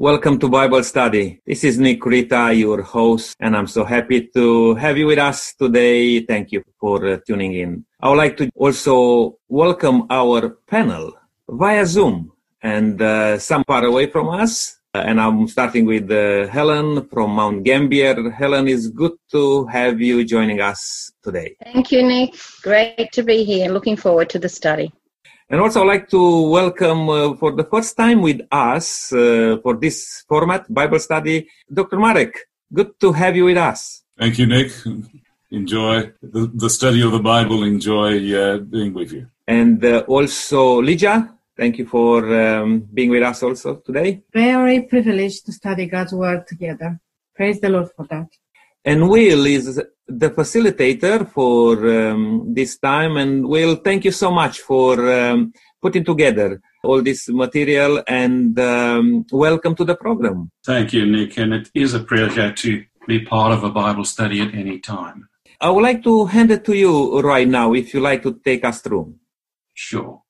Welcome to Bible Study. This is Nick Rita, your host, and I'm so happy to have you with us today. Thank you for uh, tuning in. I would like to also welcome our panel via Zoom and uh, some far away from us. Uh, and I'm starting with uh, Helen from Mount Gambier. Helen, it's good to have you joining us today. Thank you, Nick. Great to be here. Looking forward to the study. And also, I'd like to welcome uh, for the first time with us uh, for this format, Bible study, Dr. Marek. Good to have you with us. Thank you, Nick. Enjoy the, the study of the Bible. Enjoy uh, being with you. And uh, also, Lydia, thank you for um, being with us also today. Very privileged to study God's Word together. Praise the Lord for that. And Will is the facilitator for um, this time. And Will, thank you so much for um, putting together all this material and um, welcome to the program. Thank you, Nick. And it is a pleasure to be part of a Bible study at any time. I would like to hand it to you right now if you like to take us through. Sure.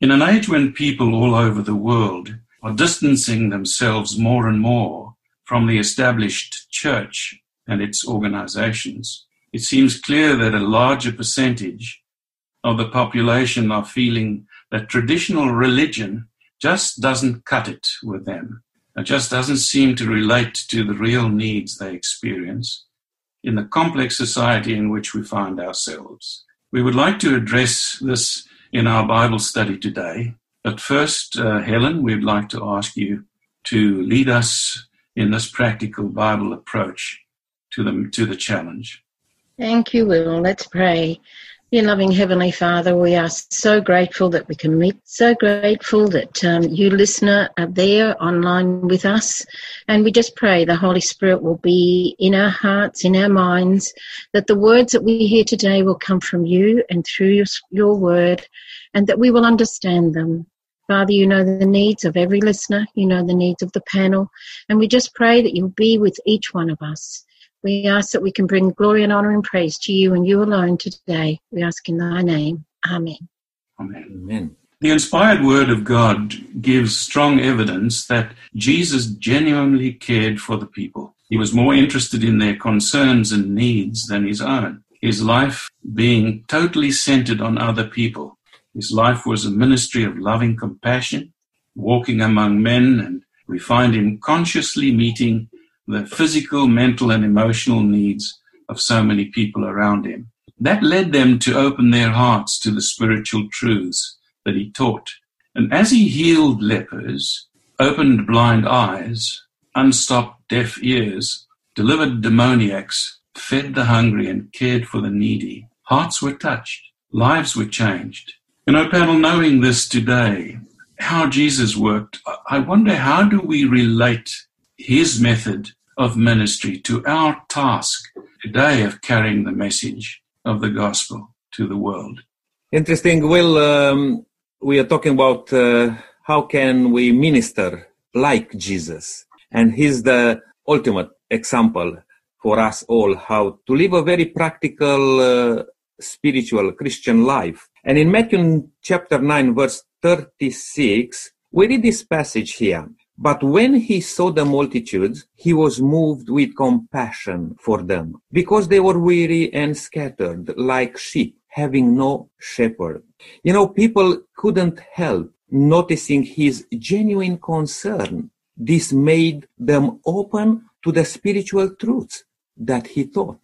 In an age when people all over the world are distancing themselves more and more from the established church and its organizations, it seems clear that a larger percentage of the population are feeling that traditional religion just doesn't cut it with them. It just doesn't seem to relate to the real needs they experience in the complex society in which we find ourselves. We would like to address this in our Bible study today. But first, uh, Helen, we'd like to ask you to lead us in this practical Bible approach to the, to the challenge. Thank you, Will. Let's pray. Dear loving Heavenly Father, we are so grateful that we can meet, so grateful that um, you, listener, are there online with us. And we just pray the Holy Spirit will be in our hearts, in our minds, that the words that we hear today will come from you and through your, your word, and that we will understand them. Father, you know the needs of every listener, you know the needs of the panel, and we just pray that you'll be with each one of us. We ask that we can bring glory and honor and praise to you and you alone today. We ask in thy name. Amen. Amen. Amen. The inspired word of God gives strong evidence that Jesus genuinely cared for the people. He was more interested in their concerns and needs than his own. His life being totally centered on other people. His life was a ministry of loving compassion, walking among men, and we find him consciously meeting the physical, mental, and emotional needs of so many people around him. That led them to open their hearts to the spiritual truths that he taught. And as he healed lepers, opened blind eyes, unstopped deaf ears, delivered demoniacs, fed the hungry, and cared for the needy, hearts were touched, lives were changed. You know, panel, knowing this today, how Jesus worked, I wonder how do we relate his method of ministry to our task today of carrying the message of the gospel to the world. Interesting. Well, um, we are talking about uh, how can we minister like Jesus. And he's the ultimate example for us all how to live a very practical, uh, spiritual Christian life. And in Matthew chapter 9, verse 36, we read this passage here. But when he saw the multitudes, he was moved with compassion for them, because they were weary and scattered like sheep, having no shepherd. You know, people couldn't help noticing his genuine concern. This made them open to the spiritual truths that he taught.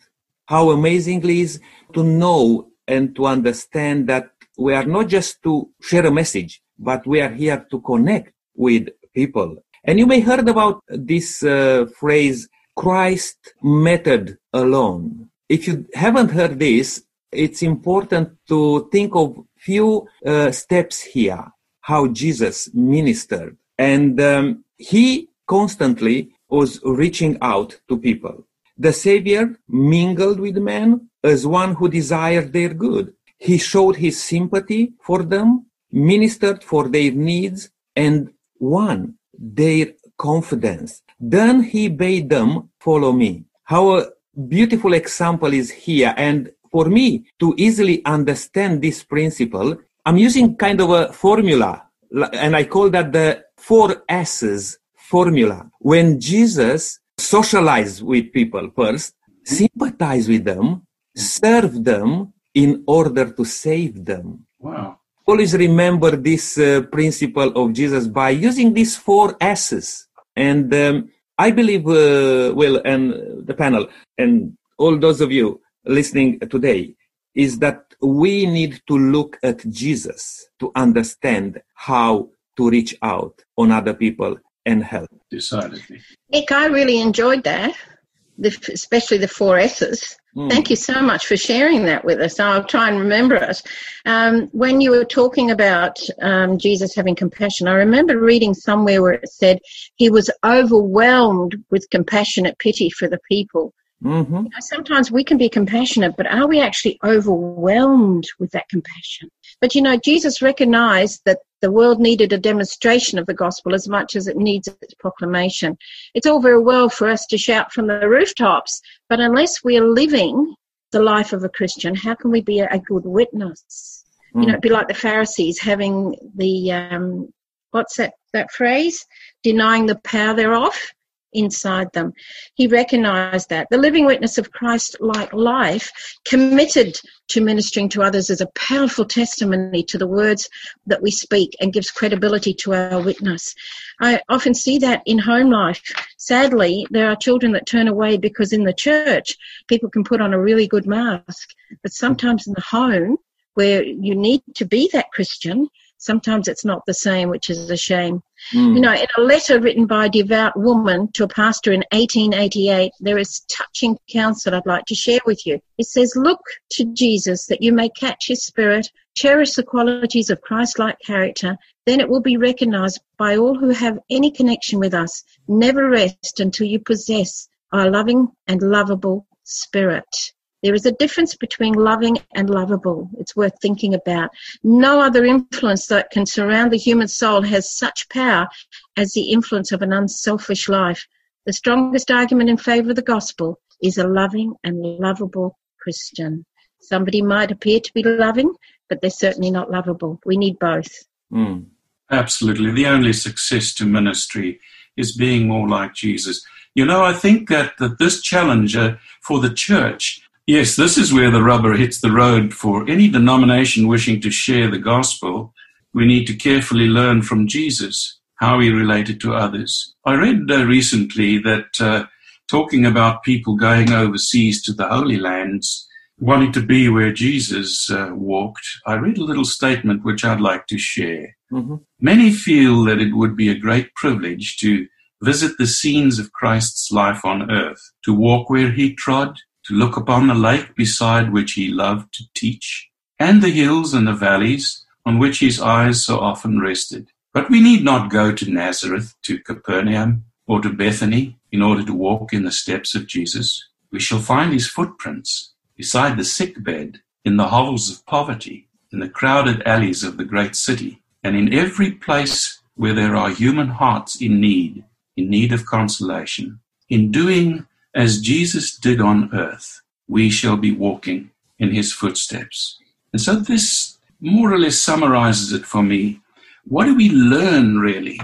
How amazingly is to know and to understand that we are not just to share a message, but we are here to connect with people. And you may heard about this uh, phrase, Christ method alone. If you haven't heard this, it's important to think of few uh, steps here, how Jesus ministered. And um, he constantly was reaching out to people. The Savior mingled with men as one who desired their good. He showed his sympathy for them, ministered for their needs, and won their confidence. Then he bade them follow me. How a beautiful example is here. And for me to easily understand this principle, I'm using kind of a formula and I call that the four S's formula. When Jesus socialized with people first, sympathize with them, serve them in order to save them. Wow. Always remember this uh, principle of Jesus by using these four S's. And um, I believe, uh, Will, and the panel, and all those of you listening today, is that we need to look at Jesus to understand how to reach out on other people and help. Decidedly. Nick, I really enjoyed that, the, especially the four S's. Mm. Thank you so much for sharing that with us. I'll try and remember it. Um, when you were talking about um, Jesus having compassion, I remember reading somewhere where it said he was overwhelmed with compassionate pity for the people. Mhm. You know, sometimes we can be compassionate, but are we actually overwhelmed with that compassion? But you know, Jesus recognized that the world needed a demonstration of the gospel as much as it needs its proclamation. It's all very well for us to shout from the rooftops, but unless we are living the life of a Christian, how can we be a, good witness? You know, Mm. it'd be like the Pharisees having the, um, what's that, that phrase? Denying the power thereof inside them. He recognized that. The living witness of Christ like life, committed to ministering to others, is a powerful testimony to the words that we speak and gives credibility to our witness. I often see that in home life. Sadly, there are children that turn away because in the church, people can put on a really good mask, but sometimes in the home, where you need to be that Christian, sometimes it's not the same, which is a shame. Mm. You know, in a letter written by a devout woman to a pastor in 1888, there is touching counsel I'd like to share with you. It says, Look to Jesus that you may catch his spirit, cherish the qualities of Christ like character, then it will be recognized by all who have any connection with us. Never rest until you possess our loving and lovable spirit. There is a difference between loving and lovable. It's worth thinking about. No other influence that can surround the human soul has such power as the influence of an unselfish life. The strongest argument in favor of the gospel is a loving and lovable Christian. Somebody might appear to be loving, but they're certainly not lovable. We need both. Mm. Absolutely. The only success to ministry is being more like Jesus. You know, I think that, that this challenge uh, for the church, yes, this is where the rubber hits the road for any denomination wishing to share the gospel. We need to carefully learn from Jesus how he related to others. I read uh, recently that uh, talking about people going overseas to the Holy Lands, wanting to be where Jesus uh, walked, I read a little statement which I'd like to share. Mhm. Many feel that it would be a great privilege to visit the scenes of Christ's life on earth, to walk where he trod, to look upon the lake beside which he loved to teach, and the hills and the valleys on which his eyes so often rested. But we need not go to Nazareth, to Capernaum, or to Bethany in order to walk in the steps of Jesus. We shall find his footprints beside the sick bed, in the hovels of poverty, in the crowded alleys of the great city, and in every place where there are human hearts in need, in need of consolation. In doing as Jesus did on earth, we shall be walking in his footsteps. And so this more or less summarizes it for me. What do we learn really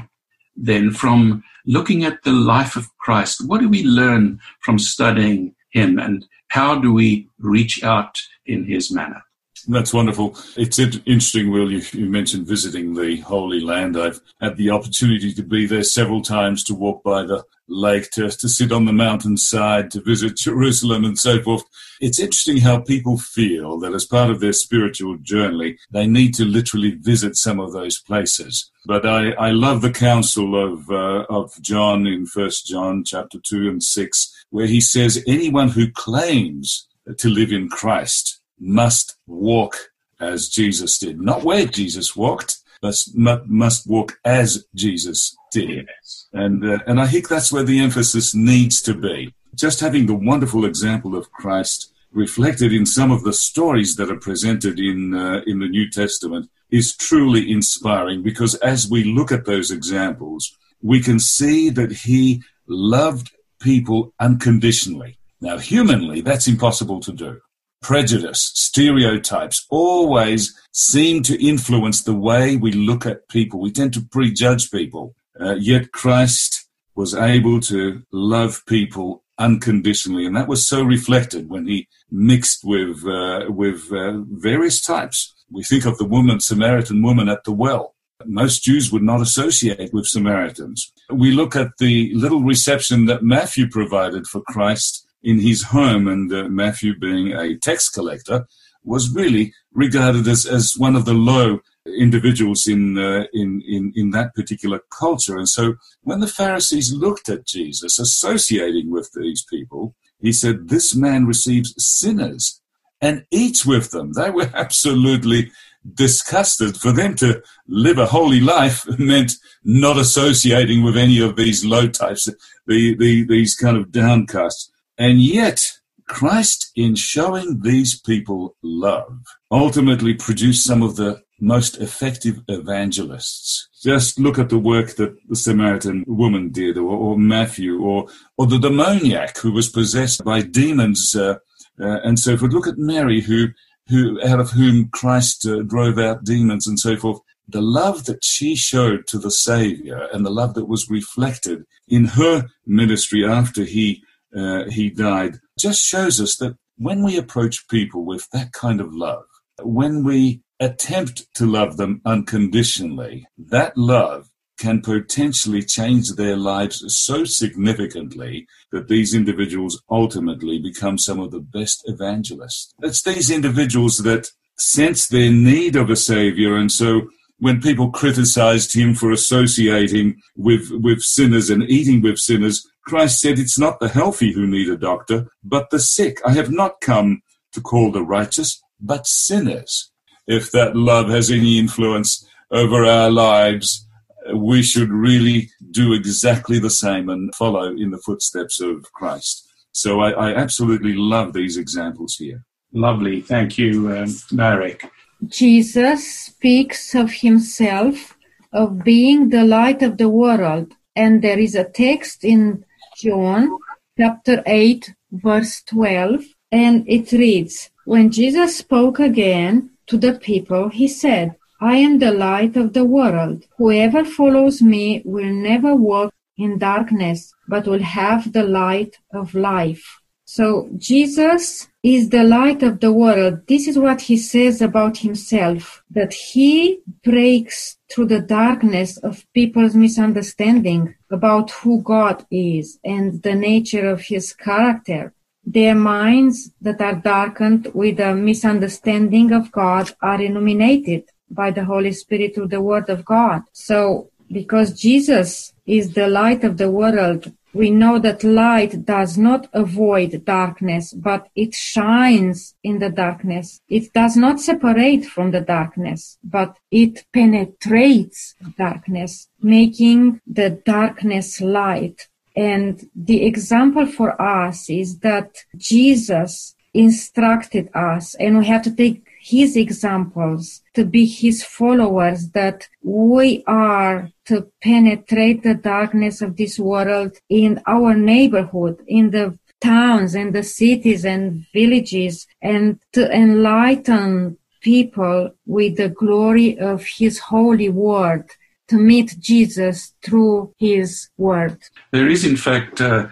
then from looking at the life of Christ? What do we learn from studying him and how do we reach out in his manner? That's wonderful. It's interesting, Will. You, you mentioned visiting the Holy Land. I've had the opportunity to be there several times to walk by the lake, to, to sit on the mountainside, to visit Jerusalem, and so forth. It's interesting how people feel that as part of their spiritual journey, they need to literally visit some of those places. But I, I love the counsel of uh, of John in First John chapter two and six, where he says, "Anyone who claims to live in Christ." Must walk as Jesus did. Not where Jesus walked, but must walk as Jesus did. And, uh, and I think that's where the emphasis needs to be. Just having the wonderful example of Christ reflected in some of the stories that are presented in, uh, in the New Testament is truly inspiring because as we look at those examples, we can see that he loved people unconditionally. Now, humanly, that's impossible to do prejudice, stereotypes always seem to influence the way we look at people. We tend to prejudge people. Uh, yet Christ was able to love people unconditionally, and that was so reflected when he mixed with uh, with uh, various types. We think of the woman, Samaritan woman at the well. Most Jews would not associate with Samaritans. We look at the little reception that Matthew provided for Christ in his home, and uh, Matthew, being a tax collector, was really regarded as, as one of the low individuals in, uh, in, in, in that particular culture. And so when the Pharisees looked at Jesus associating with these people, he said, This man receives sinners and eats with them. They were absolutely disgusted. For them to live a holy life meant not associating with any of these low types, the, the, these kind of downcasts. And yet, Christ, in showing these people love, ultimately produced some of the most effective evangelists. Just look at the work that the Samaritan woman did, or, or Matthew, or, or the demoniac who was possessed by demons, uh, uh, and so forth. Look at Mary, who, who out of whom Christ uh, drove out demons, and so forth. The love that she showed to the Savior, and the love that was reflected in her ministry after he uh, he died, just shows us that when we approach people with that kind of love, when we attempt to love them unconditionally, that love can potentially change their lives so significantly that these individuals ultimately become some of the best evangelists. It's these individuals that sense their need of a savior and so when people criticized him for associating with, with sinners and eating with sinners, Christ said, It's not the healthy who need a doctor, but the sick. I have not come to call the righteous, but sinners. If that love has any influence over our lives, we should really do exactly the same and follow in the footsteps of Christ. So I, I absolutely love these examples here. Lovely. Thank you, um, Marek. Jesus speaks of himself of being the light of the world. And there is a text in John chapter 8 verse 12 and it reads, When Jesus spoke again to the people, he said, I am the light of the world. Whoever follows me will never walk in darkness, but will have the light of life. So Jesus is the light of the world. This is what he says about himself, that he breaks through the darkness of people's misunderstanding about who God is and the nature of his character. Their minds that are darkened with a misunderstanding of God are illuminated by the Holy Spirit through the Word of God. So, because Jesus is the light of the world, we know that light does not avoid darkness, but it shines in the darkness. It does not separate from the darkness, but it penetrates darkness, making the darkness light. And the example for us is that Jesus instructed us and we have to take his examples, to be his followers, that we are to penetrate the darkness of this world in our neighborhood, in the towns and the cities and villages, and to enlighten people with the glory of his holy word to meet Jesus through his word. There is, in fact, uh,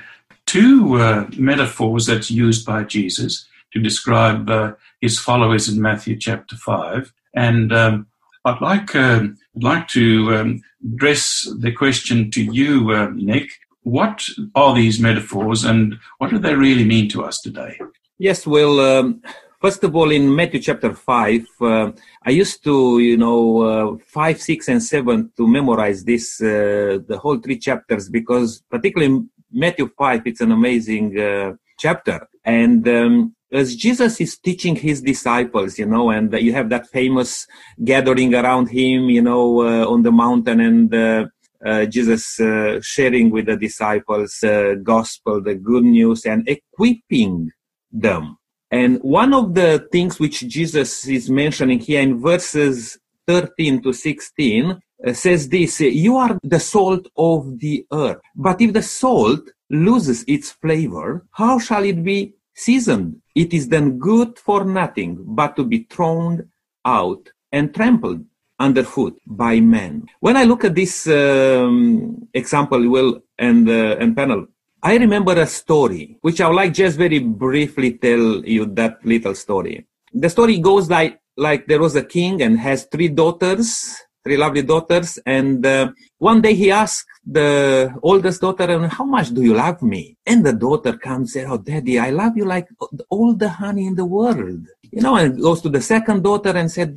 two uh, metaphors that's used by Jesus to describe uh, his followers in Matthew chapter 5. And um, I'd like, um, I'd like to um, address the question to you, uh, Nick. What are these metaphors and what do they really mean to us today? Yes, well, um, first of all, in Matthew chapter 5, uh, I used to, you know, uh, 5, 6, and 7 to memorize this, uh, the whole three chapters, because particularly Matthew 5, it's an amazing uh, chapter. And um, as Jesus is teaching his disciples, you know, and you have that famous gathering around him, you know, uh, on the mountain and uh, uh, Jesus uh, sharing with the disciples the gospel, the good news, and equipping them. And one of the things which Jesus is mentioning here in verses 13 to 16 uh, says this, you are the salt of the earth. But if the salt loses its flavor, how shall it be seasoned? It is then good for nothing but to be thrown out and trampled underfoot by men. When I look at this um, example, well, and uh, and panel. I remember a story which I would like just very briefly tell you that little story. The story goes like like there was a king and has three daughters, three lovely daughters, and uh, one day he asked the oldest daughter, and "How much do you love me?" And the daughter comes and said, "Oh, daddy, I love you like all the honey in the world." You know, and goes to the second daughter and said,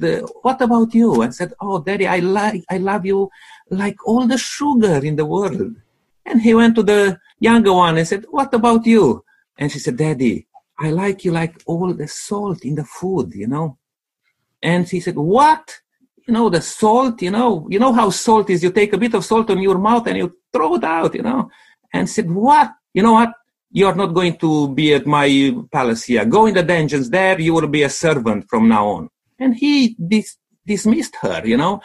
"What about you?" And said, "Oh, daddy, I like, I love you like all the sugar in the world." And he went to the younger one and said, What about you? And she said, Daddy, I like you like all the salt in the food, you know. And he said, What? You know, the salt, you know, you know how salt is. You take a bit of salt on your mouth and you throw it out, you know. And said, What? You know what? You're not going to be at my palace here. Go in the dungeons there. You will be a servant from now on. And he dis- dismissed her, you know.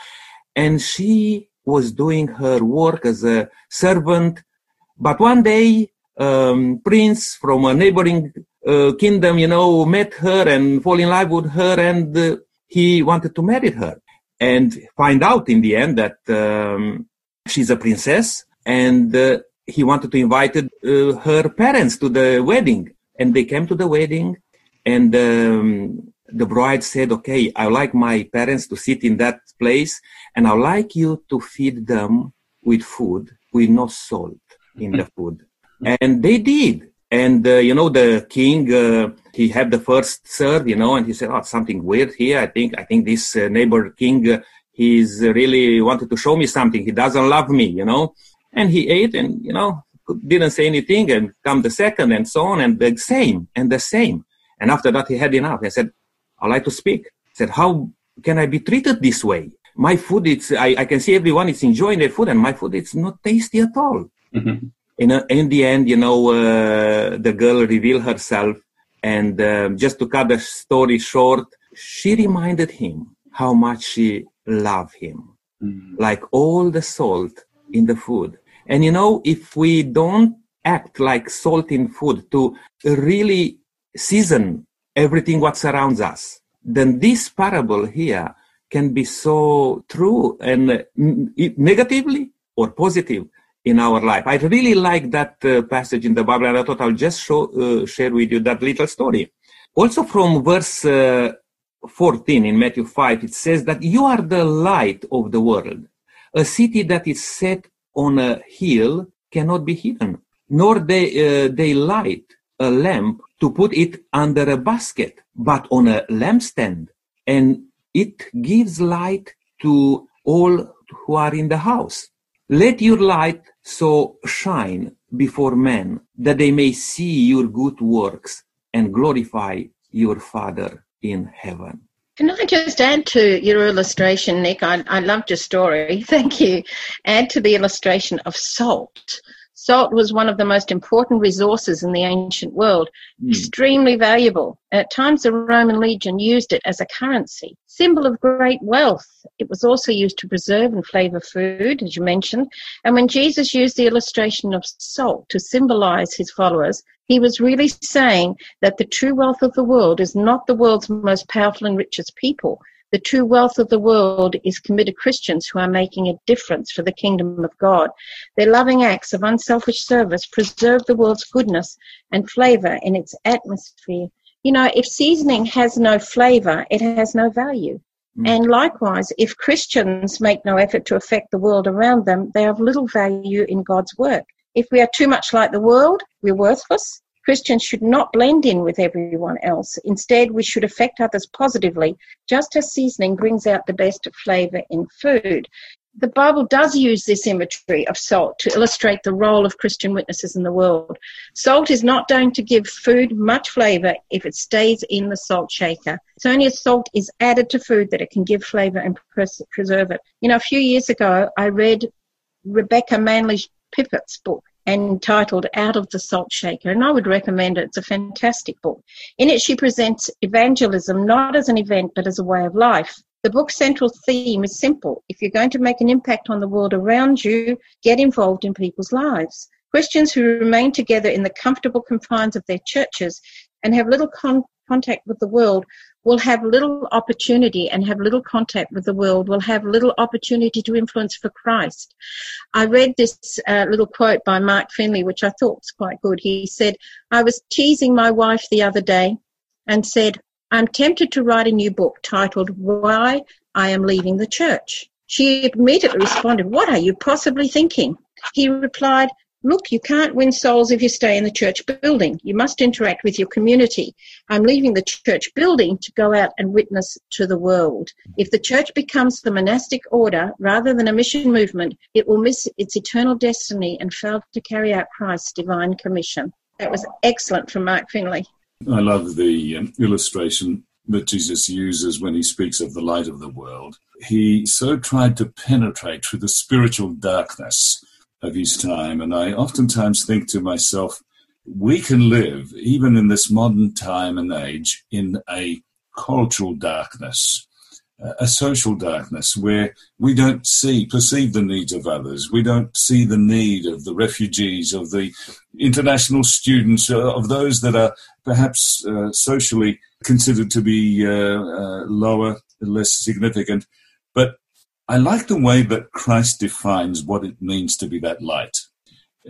And she was doing her work as a servant. But one day, um, prince from a neighboring uh, kingdom, you know, met her and fall in love with her, and uh, he wanted to marry her. And find out in the end that um, she's a princess, and uh, he wanted to invite uh, her parents to the wedding. And they came to the wedding, and um, the bride said, okay, I like my parents to sit in that place and I like you to feed them with food with no salt in the food. And they did. And, uh, you know, the king, uh, he had the first serve, you know, and he said, oh, something weird here. I think, I think this uh, neighbor king, uh, he's really wanted to show me something. He doesn't love me, you know, and he ate and, you know, didn't say anything and come the second and so on and the same and the same. And after that, he had enough. I said, "I'd like to speak. I said, how can I be treated this way? My food, it's, I, I can see everyone is enjoying their food and my food, it's not tasty at all. Mm-hmm. In, uh, in the end, you know, uh, the girl revealed herself and uh, just to cut the story short, she reminded him how much she loved him. Mm-hmm. Like all the salt in the food. And you know, if we don't act like salt in food to really season everything what surrounds us, then this parable here can be so true and negatively or positive in our life. I really like that uh, passage in the Bible, and I thought I'll just show, uh, share with you that little story. Also, from verse uh, 14 in Matthew 5, it says that you are the light of the world. A city that is set on a hill cannot be hidden, nor they, uh, they light a lamp to put it under a basket, but on a lampstand. And it gives light to all who are in the house. Let your light so shine before men that they may see your good works and glorify your Father in heaven. Can I just add to your illustration, Nick? I, I loved your story. Thank you. Add to the illustration of salt. Salt was one of the most important resources in the ancient world, mm. extremely valuable. At times, the Roman legion used it as a currency, symbol of great wealth. It was also used to preserve and flavor food, as you mentioned. And when Jesus used the illustration of salt to symbolize his followers, he was really saying that the true wealth of the world is not the world's most powerful and richest people, the true wealth of the world is committed Christians who are making a difference for the kingdom of God. Their loving acts of unselfish service preserve the world's goodness and flavor in its atmosphere. You know, if seasoning has no flavor, it has no value. Mm. And likewise, if Christians make no effort to affect the world around them, they have little value in God's work. If we are too much like the world, we're worthless. Christians should not blend in with everyone else. Instead, we should affect others positively, just as seasoning brings out the best flavor in food. The Bible does use this imagery of salt to illustrate the role of Christian witnesses in the world. Salt is not going to give food much flavor if it stays in the salt shaker. It's only as salt is added to food that it can give flavor and preserve it. You know, a few years ago, I read Rebecca Manley Pippert's book, entitled Out of the Salt Shaker, and I would recommend it. It's a fantastic book. In it, she presents evangelism not as an event but as a way of life. The book's central theme is simple. If you're going to make an impact on the world around you, get involved in people's lives. Christians who remain together in the comfortable confines of their churches and have little con- contact with the world will have little opportunity and have little contact with the world, will have little opportunity to influence for Christ. I read this uh, little quote by Mark Finley, which I thought was quite good. He said, I was teasing my wife the other day and said, I'm tempted to write a new book titled Why I Am Leaving the Church. She immediately responded, What are you possibly thinking? He replied, Look, you can't win souls if you stay in the church building. You must interact with your community. I'm leaving the church building to go out and witness to the world. If the church becomes the monastic order rather than a mission movement, it will miss its eternal destiny and fail to carry out Christ's divine commission. That was excellent from Mark Finley. I love the um, illustration that Jesus uses when he speaks of the light of the world. He so tried to penetrate through the spiritual darkness of his time. And I oftentimes think to myself, we can live, even in this modern time and age, in a cultural darkness, a social darkness where we don't see, perceive the needs of others. We don't see the need of the refugees, of the international students, uh, of those that are perhaps uh, socially considered to be uh, uh lower, less significant. But I like the way that Christ defines what it means to be that light.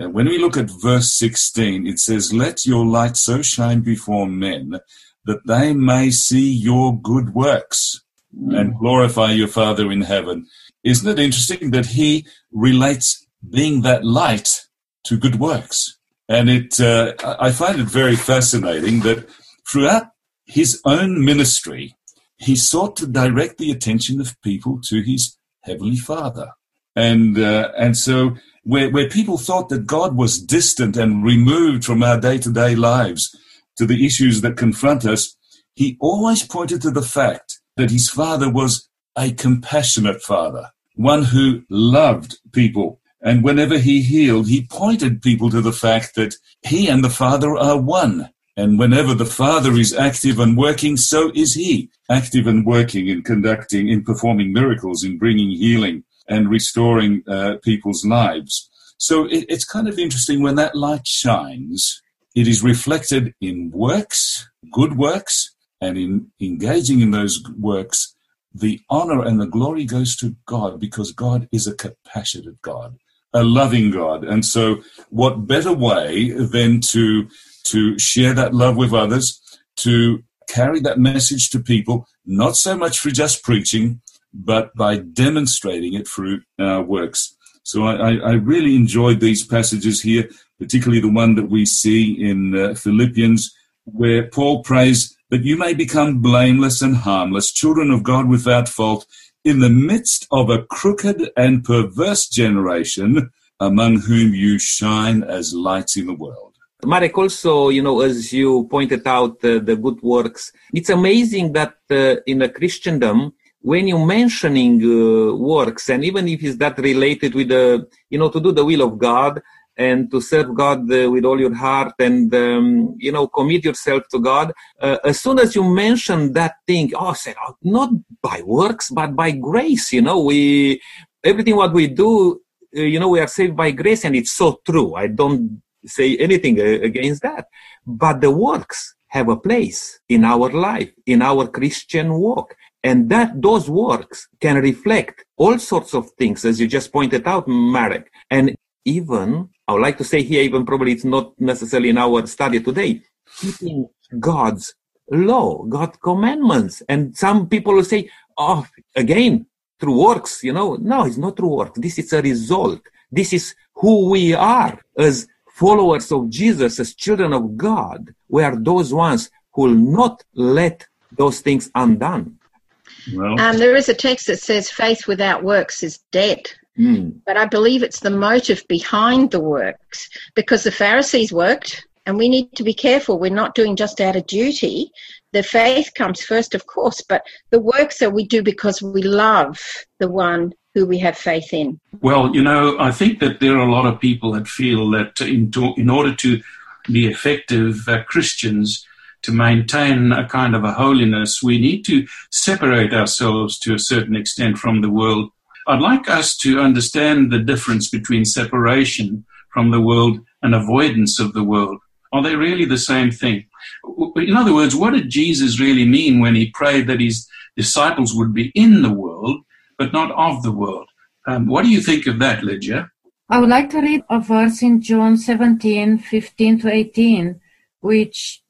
Uh, when we look at verse 16, it says, Let your light so shine before men that they may see your good works mm. and glorify your Father in heaven. Isn't it interesting that he relates being that light to good works? And it, uh, I find it very fascinating that throughout his own ministry, he sought to direct the attention of people to his Heavenly Father. And, uh, and so where, where people thought that God was distant and removed from our day to day lives to the issues that confront us, he always pointed to the fact that his father was a compassionate father, one who loved people. And whenever he healed, he pointed people to the fact that he and the father are one. And whenever the Father is active and working, so is He active and working in conducting, in performing miracles, in bringing healing and restoring uh, people's lives. So it, it's kind of interesting when that light shines, it is reflected in works, good works, and in engaging in those works, the honor and the glory goes to God because God is a compassionate God, a loving God. And so what better way than to to share that love with others, to carry that message to people, not so much for just preaching, but by demonstrating it through our works. So I, I really enjoyed these passages here, particularly the one that we see in uh, Philippians, where Paul prays that you may become blameless and harmless, children of God without fault, in the midst of a crooked and perverse generation, among whom you shine as lights in the world. Marek, also, you know, as you pointed out, uh, the good works, it's amazing that uh, in a Christendom, when you're mentioning uh, works, and even if it's that related with the, you know, to do the will of God and to serve God uh, with all your heart and, um, you know, commit yourself to God, uh, as soon as you mention that thing, oh, said, oh, not by works, but by grace, you know, we, everything what we do, uh, you know, we are saved by grace, and it's so true. I don't say anything uh, against that. But the works have a place in our life, in our Christian walk. And that those works can reflect all sorts of things, as you just pointed out, Marek. And even, I would like to say here, even probably it's not necessarily in our study today, keeping God's law, God's commandments. And some people will say, oh, again, through works, you know. No, it's not through works. This is a result. This is who we are as followers of Jesus as children of God, we are those ones who will not let those things undone. Well, um, there is a text that says faith without works is dead. Mm. But I believe it's the motive behind the works because the Pharisees worked, and we need to be careful. We're not doing just out of duty. The faith comes first, of course, but the works that we do because we love the one who we have faith in? Well, you know, I think that there are a lot of people that feel that in, to, in order to be effective uh, Christians, to maintain a kind of a holiness, we need to separate ourselves to a certain extent from the world. I'd like us to understand the difference between separation from the world and avoidance of the world. Are they really the same thing? In other words, what did Jesus really mean when he prayed that his disciples would be in the world, but not of the world? Um, what do you think of that, Lydia? I would like to read a verse in John 17, 15 to 18, which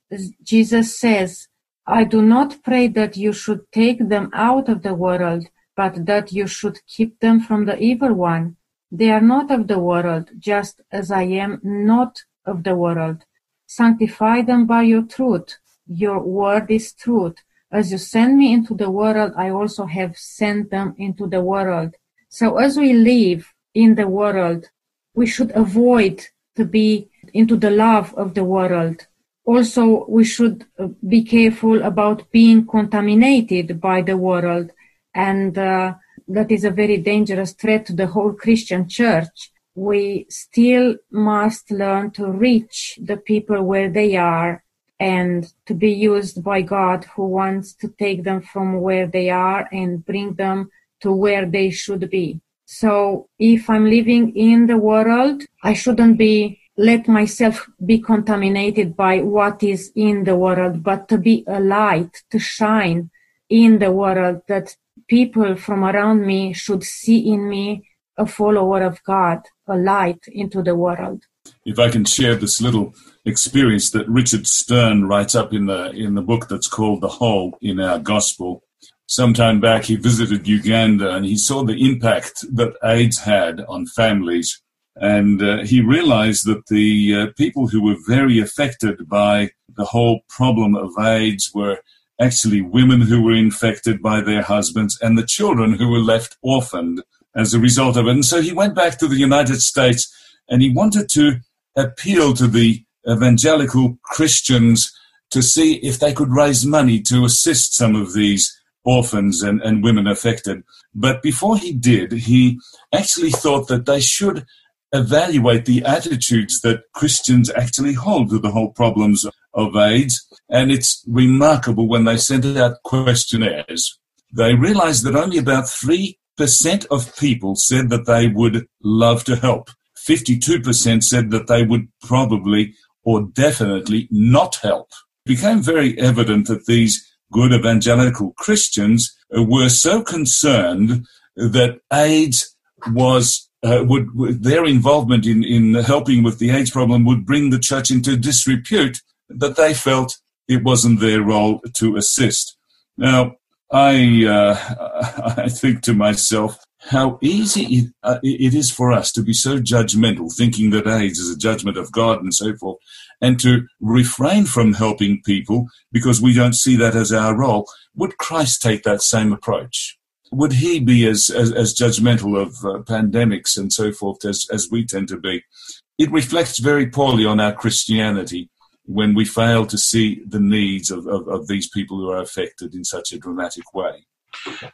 Jesus says, I do not pray that you should take them out of the world, but that you should keep them from the evil one. They are not of the world, just as I am not of the world. Sanctify them by your truth. Your word is truth. As you send me into the world, I also have sent them into the world. So as we live in the world, we should avoid to be into the love of the world. Also, we should uh, be careful about being contaminated by the world. And uh, that is a very dangerous threat to the whole Christian church. We still must learn to reach the people where they are and to be used by God who wants to take them from where they are and bring them to where they should be. So if I'm living in the world, I shouldn't be let myself be contaminated by what is in the world, but to be a light, to shine in the world that people from around me should see in me a follower of God, a light into the world. If I can share this little experience that Richard Stearns writes up in the in the book that's called The Hole in Our Gospel. Some time back he visited Uganda and he saw the impact that AIDS had on families and uh, he realized that the uh, people who were very affected by the whole problem of AIDS were actually women who were infected by their husbands and the children who were left orphaned as a result of it. And so he went back to the United States and he wanted to appeal to the evangelical Christians to see if they could raise money to assist some of these orphans and, and women affected. But before he did, he actually thought that they should evaluate the attitudes that Christians actually hold to the whole problems of AIDS. And it's remarkable when they sent out questionnaires, they realized that only about 3% of people said that they would love to help. 52% said that they would probably or definitely not help. It became very evident that these good evangelical Christians were so concerned that AIDS was uh, would, their involvement in, in helping with the AIDS problem would bring the church into disrepute that they felt it wasn't their role to assist. Now, I uh, I think to myself how easy it, uh, it is for us to be so judgmental, thinking that AIDS is a judgment of God and so forth, and to refrain from helping people because we don't see that as our role. Would Christ take that same approach? would he be as, as, as judgmental of uh, pandemics and so forth as, as we tend to be? It reflects very poorly on our Christianity when we fail to see the needs of, of, of these people who are affected in such a dramatic way.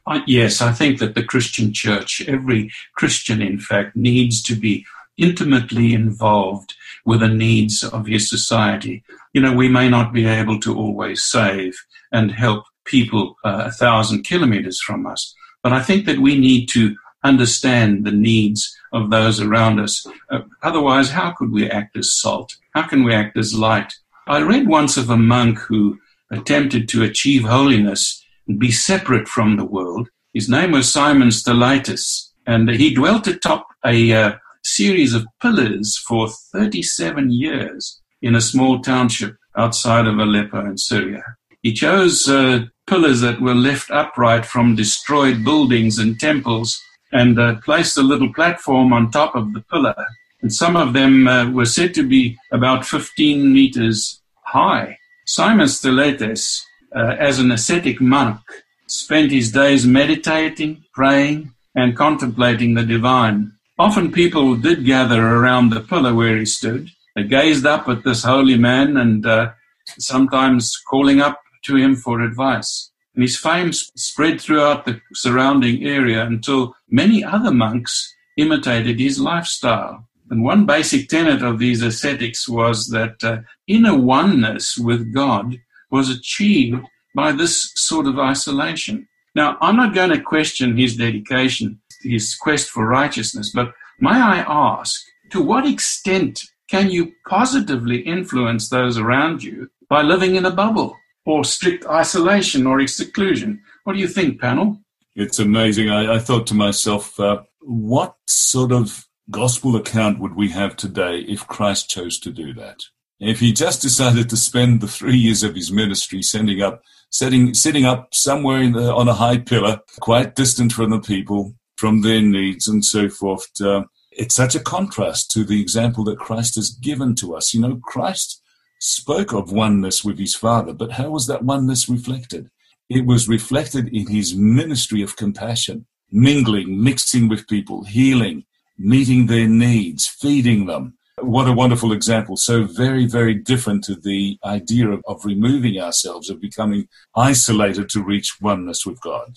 Uh, yes, I think that the Christian church, every Christian, in fact, needs to be intimately involved with the needs of his society. You know, we may not be able to always save and help people uh, a thousand kilometers from us, but I think that we need to understand the needs of those around us. Uh, otherwise, how could we act as salt? How can we act as light? I read once of a monk who attempted to achieve holiness and be separate from the world. His name was Simon Stylites, and he dwelt atop a uh, series of pillars for 37 years in a small township outside of Aleppo in Syria. He chose uh, pillars that were left upright from destroyed buildings and temples and uh, placed a little platform on top of the pillar. And some of them uh, were said to be about 15 meters high. Simon Stylites, uh, as an ascetic monk, spent his days meditating, praying, and contemplating the divine. Often people did gather around the pillar where he stood. They gazed up at this holy man and uh, sometimes calling up to him for advice. And his fame spread throughout the surrounding area until many other monks imitated his lifestyle. And one basic tenet of these ascetics was that uh, inner oneness with God was achieved by this sort of isolation. Now, I'm not going to question his dedication, his quest for righteousness, but may I ask, to what extent can you positively influence those around you by living in a bubble or strict isolation or seclusion. What do you think, panel? It's amazing. I, I thought to myself, uh, what sort of gospel account would we have today if Christ chose to do that? If he just decided to spend the three years of his ministry sending up, setting, sitting up somewhere the, on a high pillar, quite distant from the people, from their needs and so forth, uh, it's such a contrast to the example that Christ has given to us. You know, Christ spoke of oneness with his Father, but how was that oneness reflected? It was reflected in his ministry of compassion, mingling, mixing with people, healing, meeting their needs, feeding them. What a wonderful example. So very, very different to the idea of, of removing ourselves, of becoming isolated to reach oneness with God.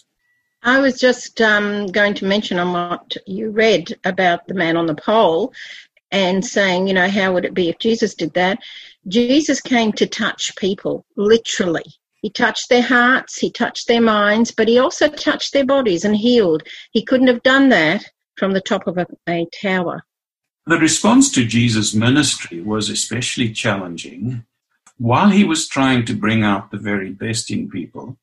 I was just um, going to mention on what you read about the man on the pole and saying, you know, how would it be if Jesus did that? Jesus came to touch people, literally. He touched their hearts, he touched their minds, but he also touched their bodies and healed. He couldn't have done that from the top of a, a tower. The response to Jesus' ministry was especially challenging. While he was trying to bring out the very best in people,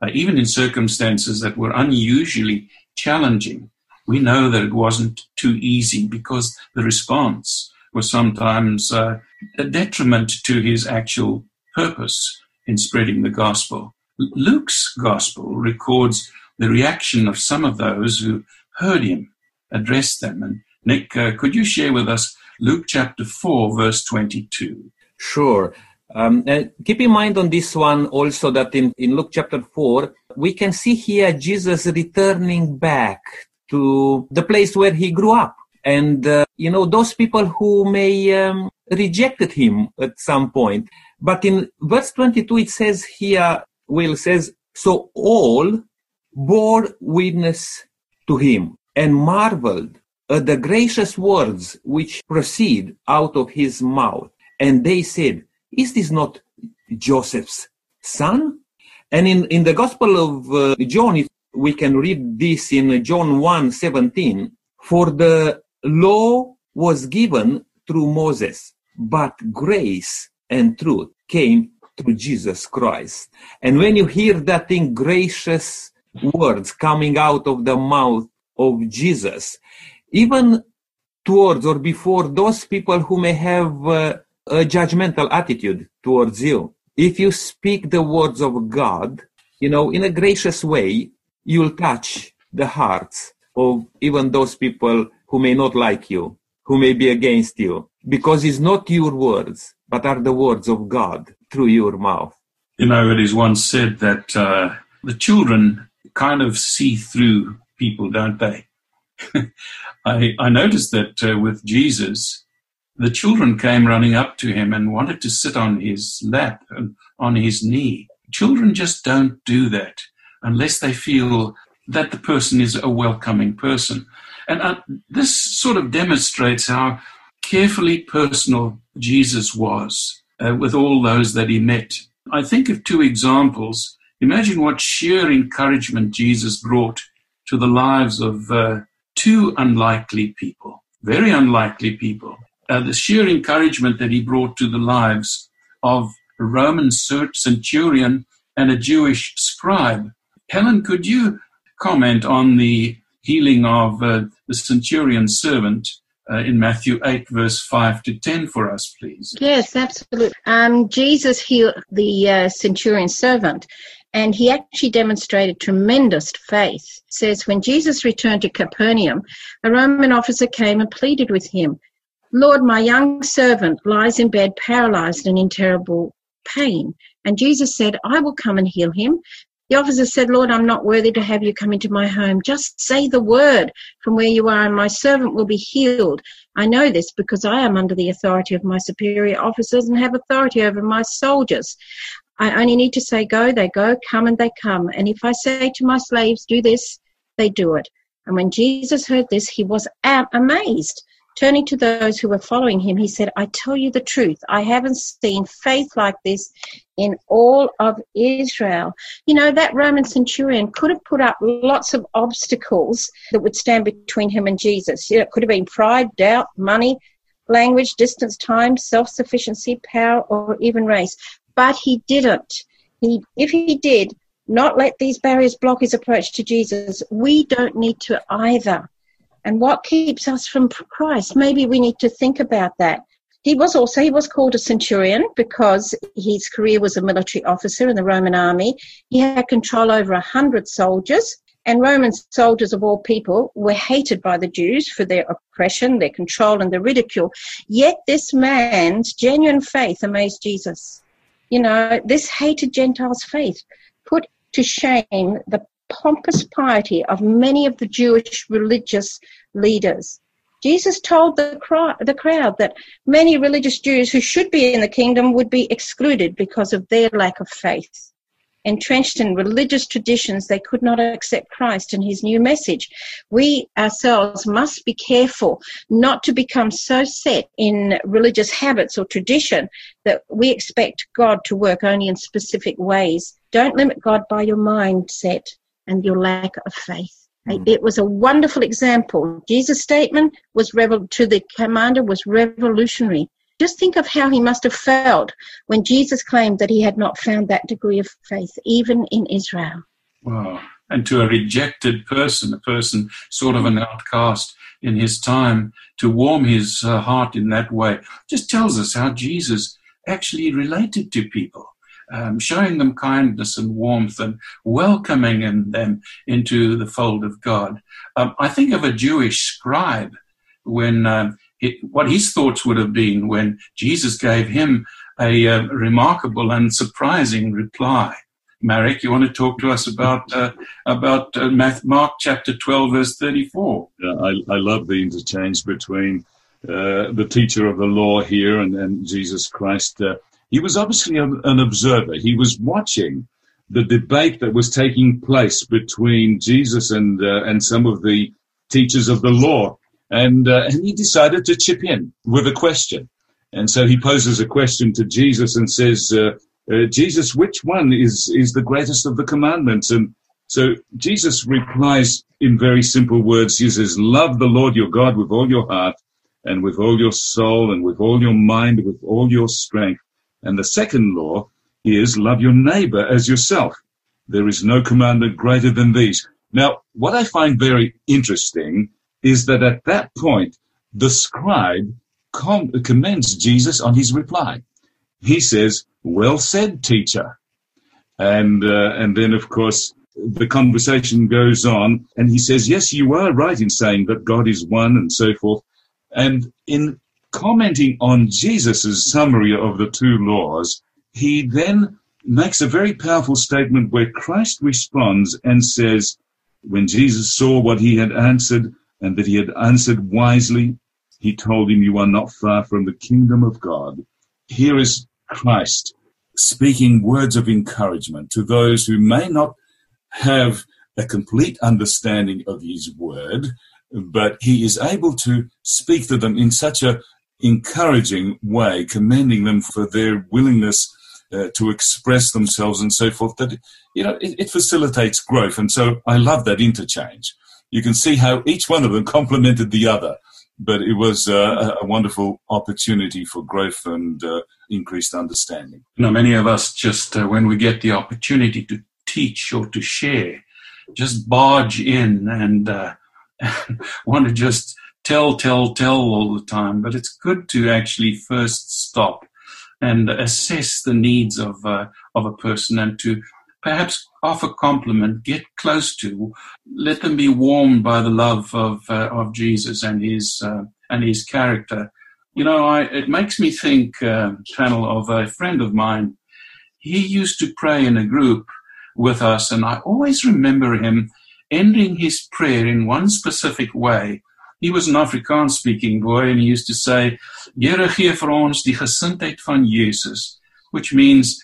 uh, even in circumstances that were unusually challenging, we know that it wasn't too easy because the response was sometimes uh, a detriment to his actual purpose in spreading the gospel. Luke's gospel records the reaction of some of those who heard him address them. And Nick, uh, could you share with us Luke chapter 4, verse 22? Sure. Um, and keep in mind on this one also that in, in Luke chapter 4, we can see here Jesus returning back to the place where he grew up. And, uh, you know, those people who may um, rejected him at some point. But in verse 22, it says here, Will says, So all bore witness to him and marveled at the gracious words which proceed out of his mouth. And they said, Is this not Joseph's son? And in, in the Gospel of uh, John, we can read this in John 1 17. For the law was given through Moses, but grace and truth came through Jesus Christ. And when you hear that in gracious words coming out of the mouth of Jesus, even towards or before those people who may have uh, a judgmental attitude towards you, if you speak the words of God, you know, in a gracious way, you'll touch the hearts of even those people who may not like you, who may be against you, because it's not your words, but are the words of God through your mouth. You know, it is once said that uh, the children kind of see through people, don't they? I, I noticed that uh, with Jesus, the children came running up to him and wanted to sit on his lap and on his knee. Children just don't do that unless they feel that the person is a welcoming person. And uh, this sort of demonstrates how carefully personal Jesus was uh, with all those that he met. I think of two examples. Imagine what sheer encouragement Jesus brought to the lives of uh, two unlikely people, very unlikely people. Uh, the sheer encouragement that he brought to the lives of a Roman centurion and a Jewish scribe. Helen, could you comment on the healing of uh, the centurion's servant uh, in Matthew 8, verse 5 to 10 for us, please. Yes, absolutely. Um, Jesus healed the uh, centurion servant, and he actually demonstrated tremendous faith. It says, when Jesus returned to Capernaum, a Roman officer came and pleaded with him, Lord, my young servant lies in bed paralyzed and in terrible pain. And Jesus said, I will come and heal him. The officer said, Lord, I'm not worthy to have you come into my home. Just say the word from where you are, and my servant will be healed. I know this because I am under the authority of my superior officers and have authority over my soldiers. I only need to say go, they go, come, and they come. And if I say to my slaves, do this, they do it. And when Jesus heard this, he was amazed. Turning to those who were following him, he said, I tell you the truth. I haven't seen faith like this in all of Israel. You know, that Roman centurion could have put up lots of obstacles that would stand between him and Jesus. You know, it could have been pride, doubt, money, language, distance, time, self sufficiency, power, or even race. But he didn't. He, if he did not let these barriers block his approach to Jesus, we don't need to either. And what keeps us from Christ? Maybe we need to think about that. He was also he was called a centurion because his career was a military officer in the Roman army. He had control over a hundred soldiers, and Roman soldiers of all people were hated by the Jews for their oppression, their control, and their ridicule. Yet this man's genuine faith amazed Jesus. You know, this hated Gentiles' faith put to shame the pompous piety of many of the Jewish religious leaders. Jesus told the, crowd, the crowd that many religious Jews who should be in the kingdom would be excluded because of their lack of faith. Entrenched in religious traditions, they could not accept Christ and his new message. We ourselves must be careful not to become so set in religious habits or tradition that we expect God to work only in specific ways. Don't limit God by your mindset and your lack of faith. Mm. It was a wonderful example. Jesus' statement was revel- to the commander was revolutionary. Just think of how he must have felt when Jesus claimed that he had not found that degree of faith, even in Israel. Wow. And to a rejected person, a person sort of an outcast in his time, to warm his uh, heart in that way, just tells us how Jesus actually related to people um, showing them kindness and warmth and welcoming in them into the fold of God. Um, I think of a Jewish scribe when um, it, what his thoughts would have been when Jesus gave him a uh, remarkable and surprising reply. Marek, you want to talk to us about uh, about uh, Mark chapter twelve, verse thirty-four? Yeah, I, I love the interchange between uh, the teacher of the law here and, and Jesus Christ. Uh, he was obviously a, an observer. He was watching the debate that was taking place between Jesus and uh, and some of the teachers of the law, and uh, and he decided to chip in with a question. And so he poses a question to Jesus and says, uh, uh "Jesus, which one is is the greatest of the commandments?" And so Jesus replies in very simple words. He says, "Love the Lord your God with all your heart." And with all your soul and with all your mind, with all your strength. And the second law is love your neighbor as yourself. There is no commandment greater than these. Now, what I find very interesting is that at that point, the scribe com- commends Jesus on his reply. He says, well said, teacher. And, uh, and then, of course, the conversation goes on and he says, yes, you are right in saying that God is one and so forth. And in commenting on Jesus' summary of the two laws, he then makes a very powerful statement where Christ responds and says, when Jesus saw what he had answered and that he had answered wisely, he told him, You are not far from the kingdom of God. Here is Christ speaking words of encouragement to those who may not have a complete understanding of his word, but he is able to speak to them in such a encouraging way, commending them for their willingness uh, to express themselves and so forth, that, you know, it, it, facilitates growth. And so I love that interchange. You can see how each one of them complemented the other, but it was uh, a wonderful opportunity for growth and uh, increased understanding. You many of us just, uh, when we get the opportunity to teach or to share, just barge in and uh, want to just tell, tell, tell all the time, but it's good to actually first stop and assess the needs of uh, of a person and to perhaps offer compliment, get close to, let them be warmed by the love of uh, of Jesus and his uh, and his character. You know, I, it makes me think, uh, panel, of a friend of mine. He used to pray in a group with us, and I always remember him ending his prayer in one specific way he was an Afrikaans speaking boy and he used to say, Here gee vir ons die gesindheid van Jesus, which means,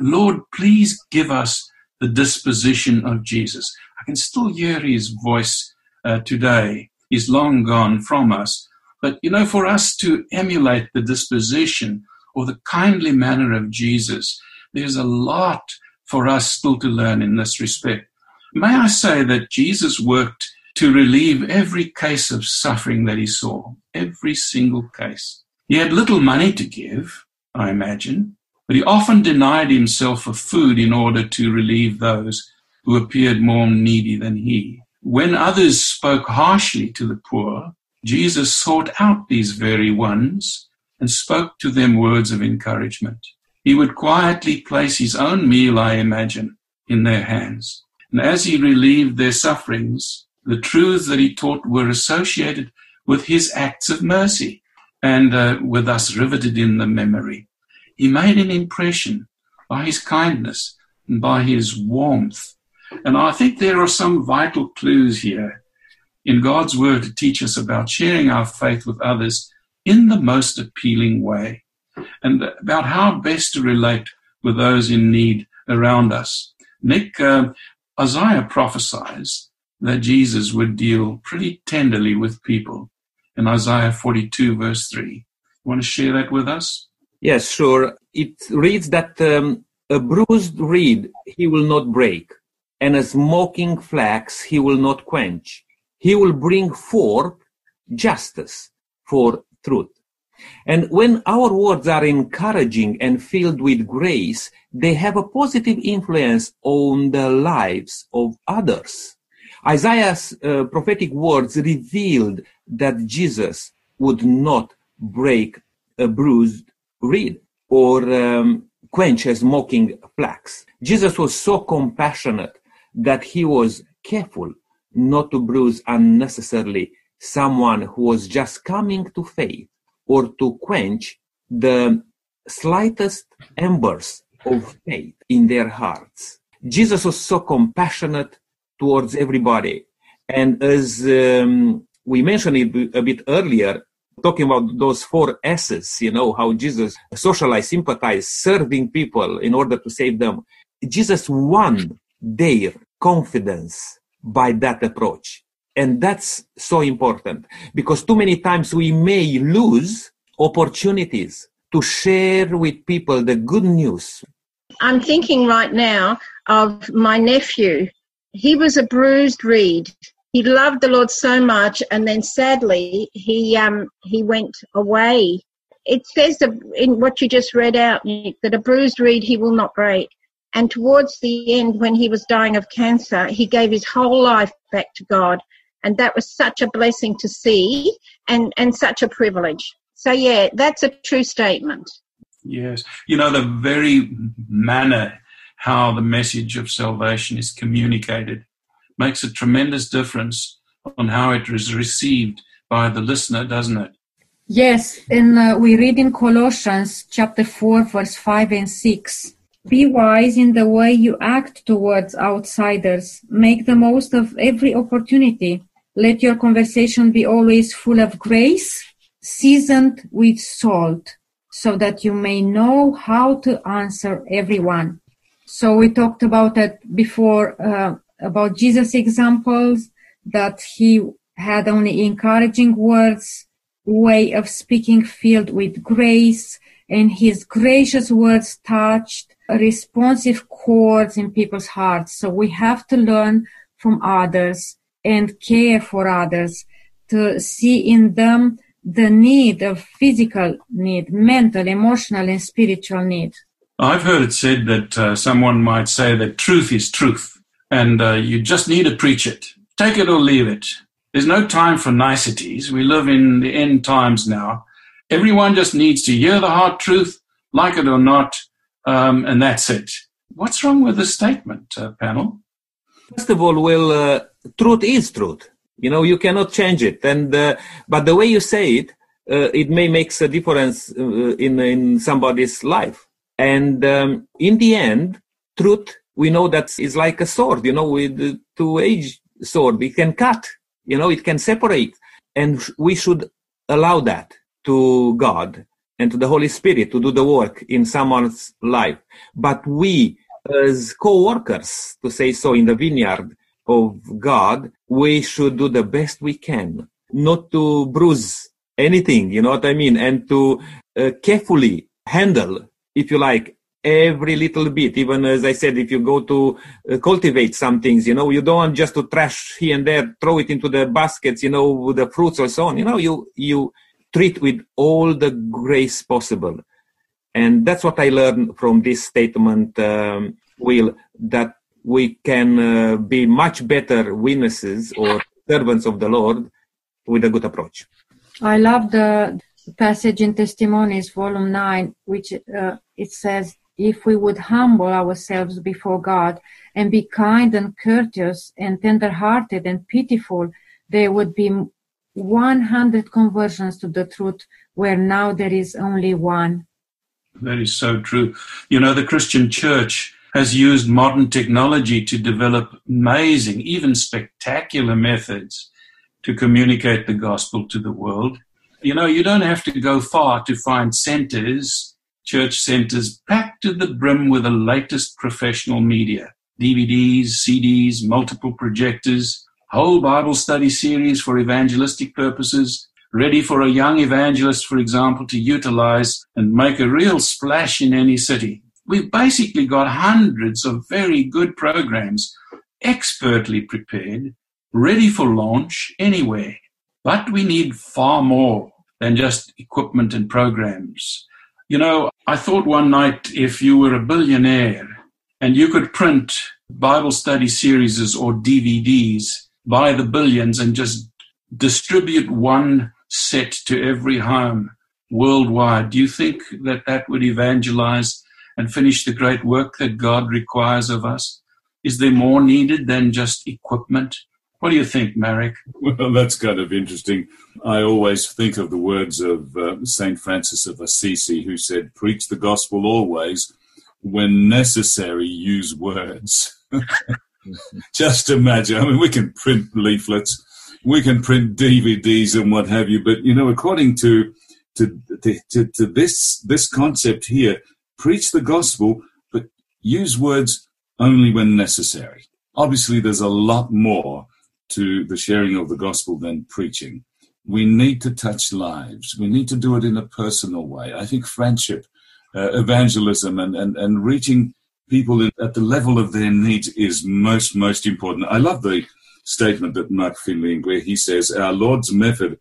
Lord, please give us the disposition of Jesus. I can still hear his voice uh, today. He's long gone from us. But, you know, for us to emulate the disposition or the kindly manner of Jesus, there's a lot for us still to learn in this respect. May I say that Jesus worked to relieve every case of suffering that he saw, every single case. He had little money to give, I imagine, But he often denied himself of food in order to relieve those who appeared more needy than he. When others spoke harshly to the poor, Jesus sought out these very ones and spoke to them words of encouragement. He would quietly place his own meal, I imagine, in their hands. And as he relieved their sufferings, the truths that he taught were associated with his acts of mercy and uh, were thus riveted in the memory. He made an impression by his kindness and by his warmth. And I think there are some vital clues here in God's word to teach us about sharing our faith with others in the most appealing way and about how best to relate with those in need around us. Nick, uh, Isaiah prophesies that Jesus would deal pretty tenderly with people in Isaiah 42, verse 3. You want to share that with us? Yes, sure. It reads that um, a bruised reed he will not break, and a smoking flax he will not quench. He will bring forth justice for truth. And when our words are encouraging and filled with grace, they have a positive influence on the lives of others. Isaiah's uh, prophetic words revealed that Jesus would not break a bruised reed or um, quench a smoking flax. Jesus was so compassionate that he was careful not to bruise unnecessarily someone who was just coming to faith or to quench the slightest embers of faith in their hearts. Jesus was so compassionate towards everybody. And as um, we mentioned it a bit earlier, talking about those four S's, you know, how Jesus socialized, sympathized, serving people in order to save them. Jesus won their confidence by that approach. And that's so important because too many times we may lose opportunities to share with people the good news. I'm thinking right now of my nephew. He was a bruised reed. He loved the Lord so much, and then sadly he um he went away. It says in what you just read out Nick, that a bruised reed he will not break. And towards the end, when he was dying of cancer, he gave his whole life back to God. And that was such a blessing to see and and such a privilege. So yeah that's a true statement. Yes. You know the very manner how the message of salvation is communicated makes a tremendous difference on how it is received by the listener doesn't it yes and uh, we read in colossians chapter 4 verse 5 and 6 be wise in the way you act towards outsiders. Make the most of every opportunity let your conversation be always full of grace, seasoned with salt, so that you may know how to answer everyone. So we talked about that before, uh, about Jesus' examples, that he had only encouraging words, way of speaking filled with grace, and his gracious words touched responsive chords in people's hearts. So we have to learn from others and care for others, to see in them the need of physical need, mental, emotional, and spiritual need. I've heard it said that uh, someone might say that truth is truth, and uh, you just need to preach it. Take it or leave it. There's no time for niceties. We live in the end times now. Everyone just needs to hear the hard truth, like it or not, um, and that's it. What's wrong with this statement, uh, panel? First of all, well, uh, truth is truth. You know, you cannot change it. And uh, but the way you say it, uh, it may makes a difference uh, in in somebody's life. And um, in the end, truth we know that it's like a sword. You know, with two-edged sword, it can cut. You know, it can separate, and we should allow that to God and to the Holy Spirit to do the work in someone's life. But we as co-workers, to say so, in the vineyard of God, we should do the best we can, not to bruise anything, you know what I mean, and to uh, carefully handle, if you like, every little bit. Even as I said, if you go to uh, cultivate some things, you know, you don't want just to trash here and there, throw it into the baskets, you know, with the fruits or so on. You know, you you treat with all the grace possible And that's what I learned from this statement, um, Will, that we can uh, be much better witnesses or servants of the Lord with a good approach. I love the passage in Testimonies, volume 9, which uh, it says, if we would humble ourselves before God and be kind and courteous and tender-hearted and pitiful, there would be 100 conversions to the truth where now there is only one. That is so true. You know, the Christian church has used modern technology to develop amazing, even spectacular methods to communicate the gospel to the world. You know, you don't have to go far to find centers, church centers, packed to the brim with the latest professional media. DVDs, CDs, multiple projectors, whole Bible study series for evangelistic purposes, ready for a young evangelist, for example, to utilize and make a real splash in any city. We've basically got hundreds of very good programs, expertly prepared, ready for launch anywhere. But we need far more than just equipment and programs. You know, I thought one night if you were a billionaire and you could print Bible study series or DVDs by the billions and just distribute one set to every home worldwide, do you think that that would evangelize and finish the great work that God requires of us? Is there more needed than just equipment? What do you think, Marek? Well, that's kind of interesting. I always think of the words of uh, St. Francis of Assisi, who said, Preach the gospel always. When necessary, use words. Just imagine. I mean, we can print leaflets, we can print DVDs and what have you, but you know, according to to to, to this this concept here, preach the gospel, but use words only when necessary. Obviously, there's a lot more to the sharing of the gospel than preaching. We need to touch lives. We need to do it in a personal way. I think friendship, uh, evangelism, and, and, and reaching people at the level of their needs is most, most important. I love the statement that Mark Finley, where he says, Our Lord's method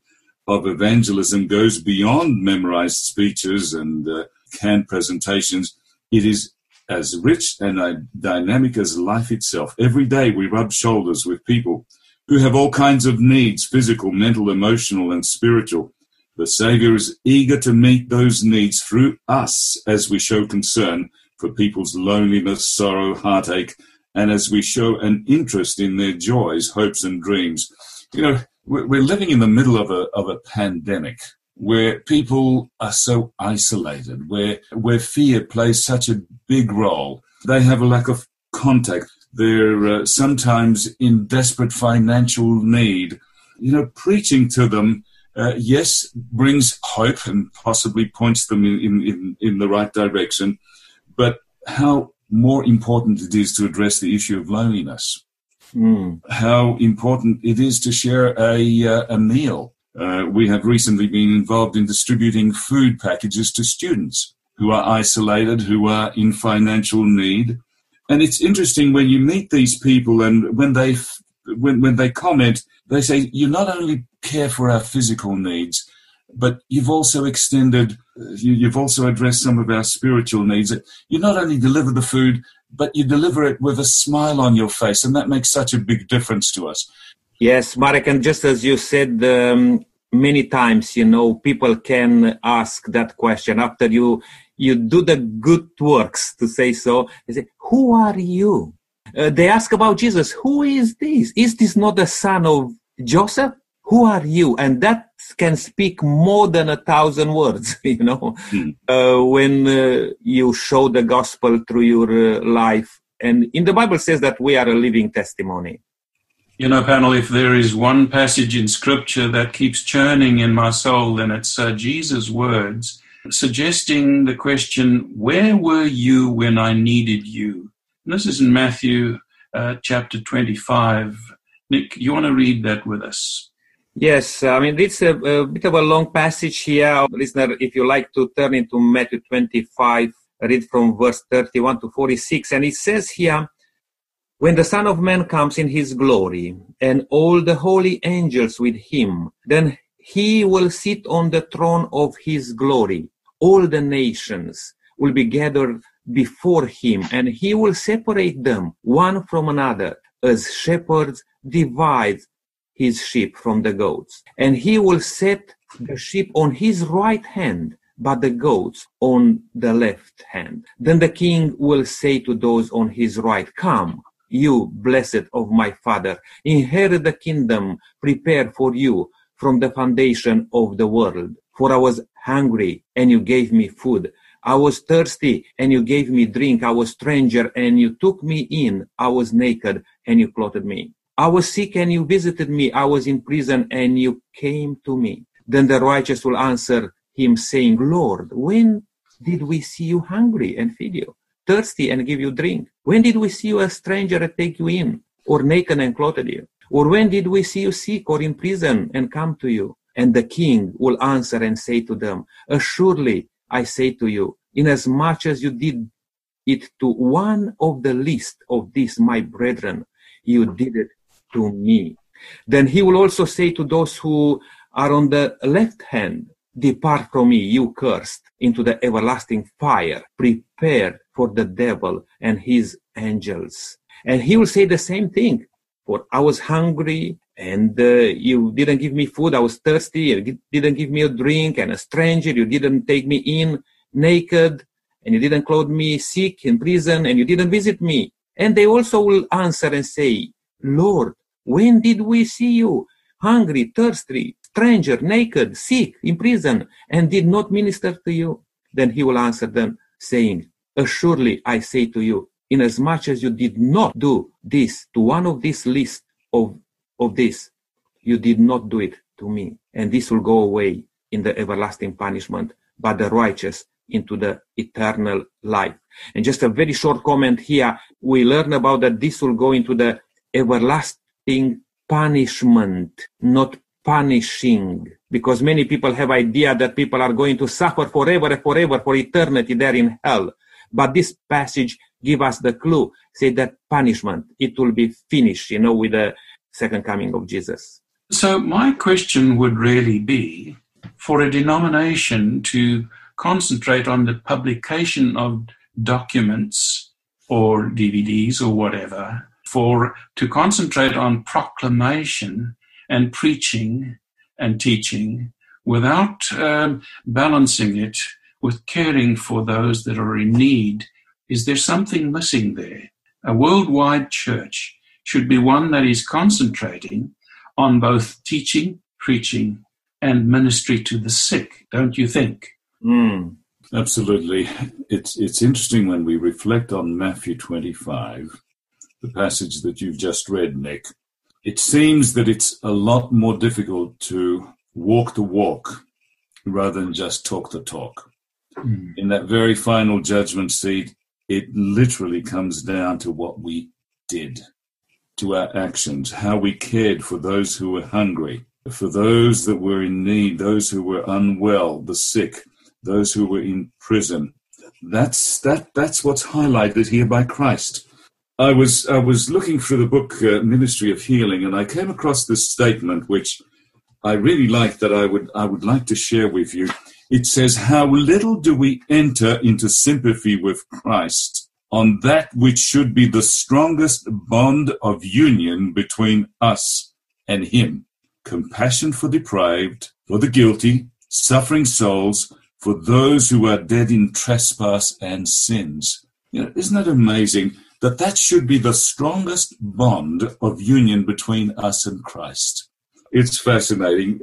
of evangelism goes beyond memorized speeches and uh, canned presentations. It is as rich and uh, dynamic as life itself. Every day we rub shoulders with people who have all kinds of needs physical, mental, emotional, and spiritual. The Savior is eager to meet those needs through us as we show concern for people's loneliness, sorrow, heartache, and as we show an interest in their joys, hopes, and dreams. You know, we're living in the middle of a, of a pandemic where people are so isolated, where, where fear plays such a big role. They have a lack of contact. They're uh, sometimes in desperate financial need. You know, preaching to them, uh, yes, brings hope and possibly points them in, in, in the right direction, but how more important it is to address the issue of loneliness. Mm. How important it is to share a, uh, a meal. Uh, we have recently been involved in distributing food packages to students who are isolated, who are in financial need. And it's interesting when you meet these people and when they, when, when they comment, they say, you not only care for our physical needs, but you've also extended, you, have also addressed some of our spiritual needs. You not only deliver the food, but you deliver it with a smile on your face, and that makes such a big difference to us. Yes, Marek, and just as you said um, many times, you know, people can ask that question after you you do the good works, to say so. They say, "Who are you?" Uh, they ask about Jesus. Who is this? Is this not the son of Joseph? who are you? And that can speak more than a thousand words, you know, mm. uh, when uh, you show the gospel through your uh, life. And in the Bible says that we are a living testimony. You know, panel, if there is one passage in scripture that keeps churning in my soul, then it's uh, Jesus' words suggesting the question, where were you when I needed you? And this is in Matthew uh, chapter 25. Nick, you want to read that with us? Yes, I mean, it's a, a, bit of a long passage here. Listener, if you like to turn into Matthew 25, read from verse 31 to 46. And it says here, when the Son of Man comes in his glory and all the holy angels with him, then he will sit on the throne of his glory. All the nations will be gathered before him, and he will separate them one from another, as shepherds divide his sheep from the goats. And he will set the sheep on his right hand, but the goats on the left hand. Then the king will say to those on his right, Come, you blessed of my father, inherit the kingdom prepared for you from the foundation of the world. For I was hungry, and you gave me food. I was thirsty, and you gave me drink. I was stranger, and you took me in. I was naked, and you clothed me. I was sick, and you visited me. I was in prison, and you came to me. Then the righteous will answer him, saying, Lord, when did we see you hungry and feed you? Thirsty and give you drink? When did we see you a stranger and take you in? Or naked and clothed you? Or when did we see you sick or in prison and come to you? And the king will answer and say to them, Assuredly, I say to you, inasmuch as you did it to one of the least of these my brethren, you did it to me. Then he will also say to those who are on the left hand, Depart from me, you cursed, into the everlasting fire, prepared for the devil and his angels. And he will say the same thing. For I was hungry and uh, you didn't give me food. I was thirsty. You didn't give me a drink and a stranger. You didn't take me in naked and you didn't clothe me sick in prison and you didn't visit me. And they also will answer and say, Lord, when did we see you hungry, thirsty, stranger, naked, sick, in prison, and did not minister to you? Then he will answer them, saying, Assuredly I say to you, inasmuch as you did not do this to one of this list of, of this, you did not do it to me. And this will go away in the everlasting punishment, but the righteous into the eternal life. And just a very short comment here. We learn about that this will go into the everlasting punishment, not punishing. Because many people have idea that people are going to suffer forever and forever for eternity there in hell. But this passage give us the clue, say that punishment, it will be finished, you know, with the second coming of Jesus. So my question would really be for a denomination to concentrate on the publication of documents or DVDs or whatever, for to concentrate on proclamation and preaching and teaching without um, balancing it with caring for those that are in need is there something missing there? A worldwide church should be one that is concentrating on both teaching, preaching, and ministry to the sick, don't you think? Mm, absolutely. It's, it's interesting when we reflect on Matthew 25, the passage that you've just read, Nick. It seems that it's a lot more difficult to walk the walk rather than just talk the talk. Mm. In that very final judgment seat, it literally comes down to what we did, to our actions, how we cared for those who were hungry, for those that were in need, those who were unwell, the sick, those who were in prison. That's that. That's what's highlighted here by Christ. I was I was looking through the book uh, Ministry of Healing, and I came across this statement which I really like that I would I would like to share with you. It says, How little do we enter into sympathy with Christ on that which should be the strongest bond of union between us and Him compassion for deprived, for the guilty, suffering souls, for those who are dead in trespass and sins. You know, isn't that amazing that that should be the strongest bond of union between us and Christ? It's fascinating.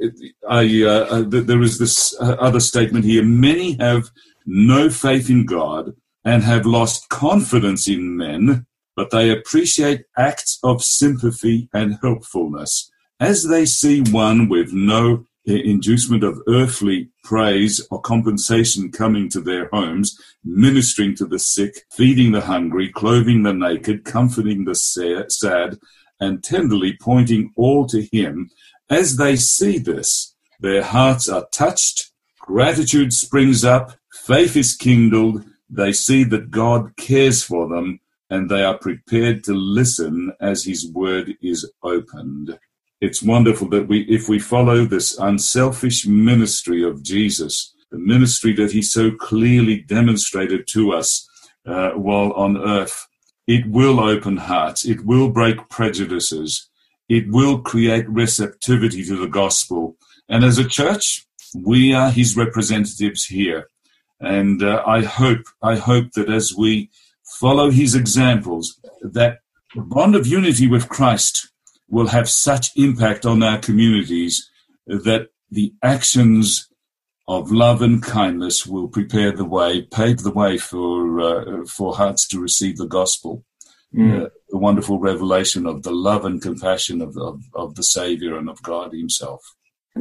I, uh, uh there is this uh, other statement here. Many have no faith in God and have lost confidence in men, but they appreciate acts of sympathy and helpfulness. As they see one with no inducement of earthly praise or compensation coming to their homes, ministering to the sick, feeding the hungry, clothing the naked, comforting the sad, and tenderly pointing all to Him, as they see this, their hearts are touched, gratitude springs up, faith is kindled, they see that God cares for them, and they are prepared to listen as His word is opened. It's wonderful that we, if we follow this unselfish ministry of Jesus, the ministry that he so clearly demonstrated to us uh, while on earth. It will open hearts. It will break prejudices. It will create receptivity to the gospel. And as a church, we are his representatives here. And uh, I hope, I hope that as we follow his examples, that bond of unity with Christ will have such impact on our communities that the actions of love and kindness will prepare the way, pave the way for uh, for hearts to receive the gospel, mm. uh, the wonderful revelation of the love and compassion of, of, of the Savior and of God Himself.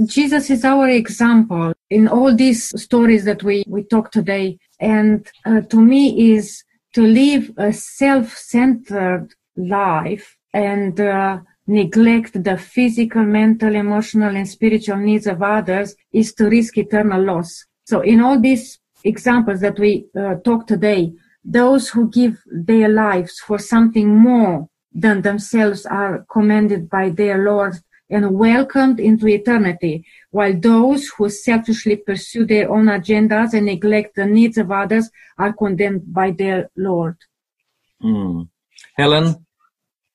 Jesus is our example in all these stories that we, we talk today. And uh, to me is to live a self-centered life and uh, neglect the physical, mental, emotional, and spiritual needs of others is to risk eternal loss. So in all these examples that we uh, talk today, those who give their lives for something more than themselves are commended by their Lord and welcomed into eternity, while those who selfishly pursue their own agendas and neglect the needs of others are condemned by their Lord. Mm. Helen?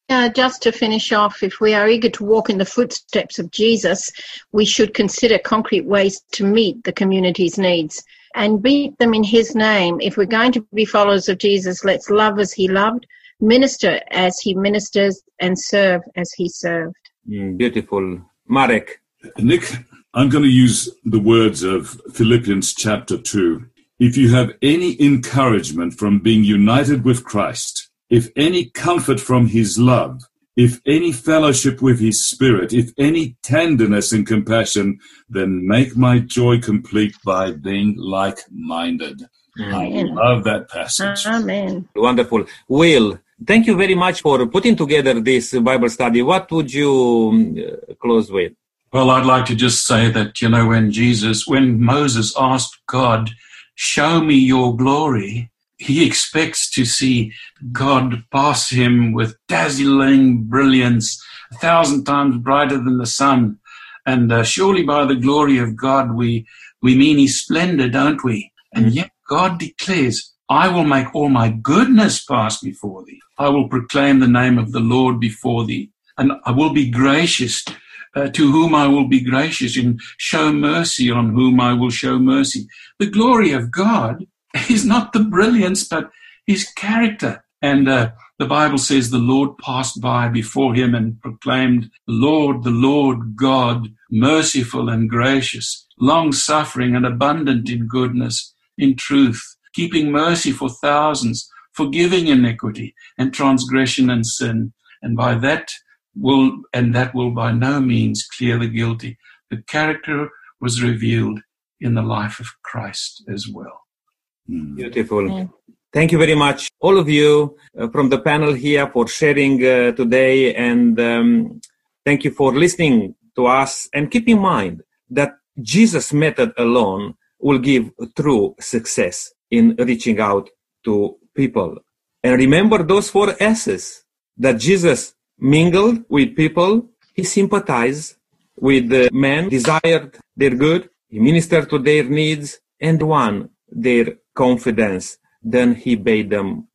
Uh, just to finish off, if we are eager to walk in the footsteps of Jesus, we should consider concrete ways to meet the community's needs and beat them in His name. If we're going to be followers of Jesus, let's love as He loved, minister as He ministers, and serve as He served. Mm, beautiful. Marek. Nick, I'm going to use the words of Philippians chapter 2. If you have any encouragement from being united with Christ, if any comfort from his love, if any fellowship with his spirit, if any tenderness and compassion, then make my joy complete by being like minded. I love that passage. Amen. Wonderful. Will, thank you very much for putting together this Bible study. What would you um, close with? Well, I'd like to just say that, you know, when Jesus, when Moses asked God, show me your glory, he expects to see God pass him with dazzling brilliance, a thousand times brighter than the sun. And uh, surely by the glory of God, we, we mean his splendor, don't we? And yet God declares, I will make all my goodness pass before thee. I will proclaim the name of the Lord before thee. And I will be gracious uh, to whom I will be gracious and show mercy on whom I will show mercy. The glory of God is not the brilliance, but his character. And uh, the Bible says the Lord passed by before him and proclaimed, Lord, the Lord God, merciful and gracious, long suffering and abundant in goodness, in truth, keeping mercy for thousands, forgiving iniquity and transgression and sin. And by that will, and that will by no means clear the guilty. The character was revealed in the life of Christ as well. Hmm. Beautiful. Yeah. Thank you very much, all of you uh, from the panel here for sharing uh, today. And um, thank you for listening to us. And keep in mind that Jesus' method alone will give true success in reaching out to people. And remember those four S's that Jesus mingled with people. He sympathized with the men, desired their good. He ministered to their needs and won their confidence. Then he bade them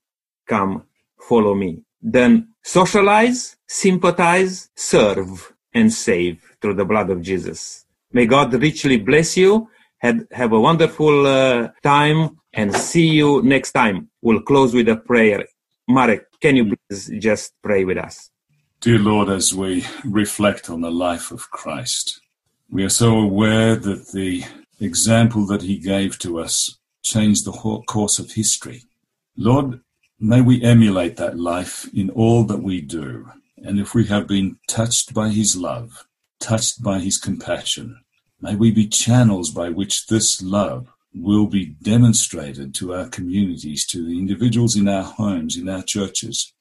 come follow me. Then socialize, sympathize, serve, and save through the blood of Jesus. May God richly bless you. Have, have a wonderful uh, time and see you next time. We'll close with a prayer. Marek, can you please just pray with us? Dear Lord, as we reflect on the life of Christ, we are so aware that the example that he gave to us changed the course of history. Lord, may we emulate that life in all that we do. And if we have been touched by his love, touched by his compassion, may we be channels by which this love will be demonstrated to our communities, to the individuals in our homes, in our churches,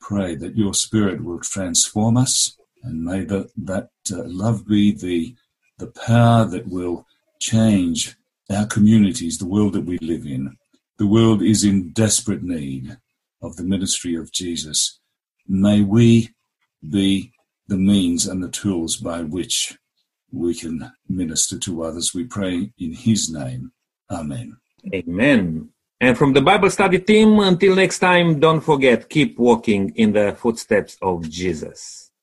pray that your Spirit will transform us, and may that, that uh, love be the, the power that will change our communities, the world that we live in. The world is in desperate need of the ministry of Jesus. May we be the means and the tools by which we can minister to others. We pray in His name. Amen. Amen. And from the Bible study team, until next time, don't forget, keep walking in the footsteps of Jesus.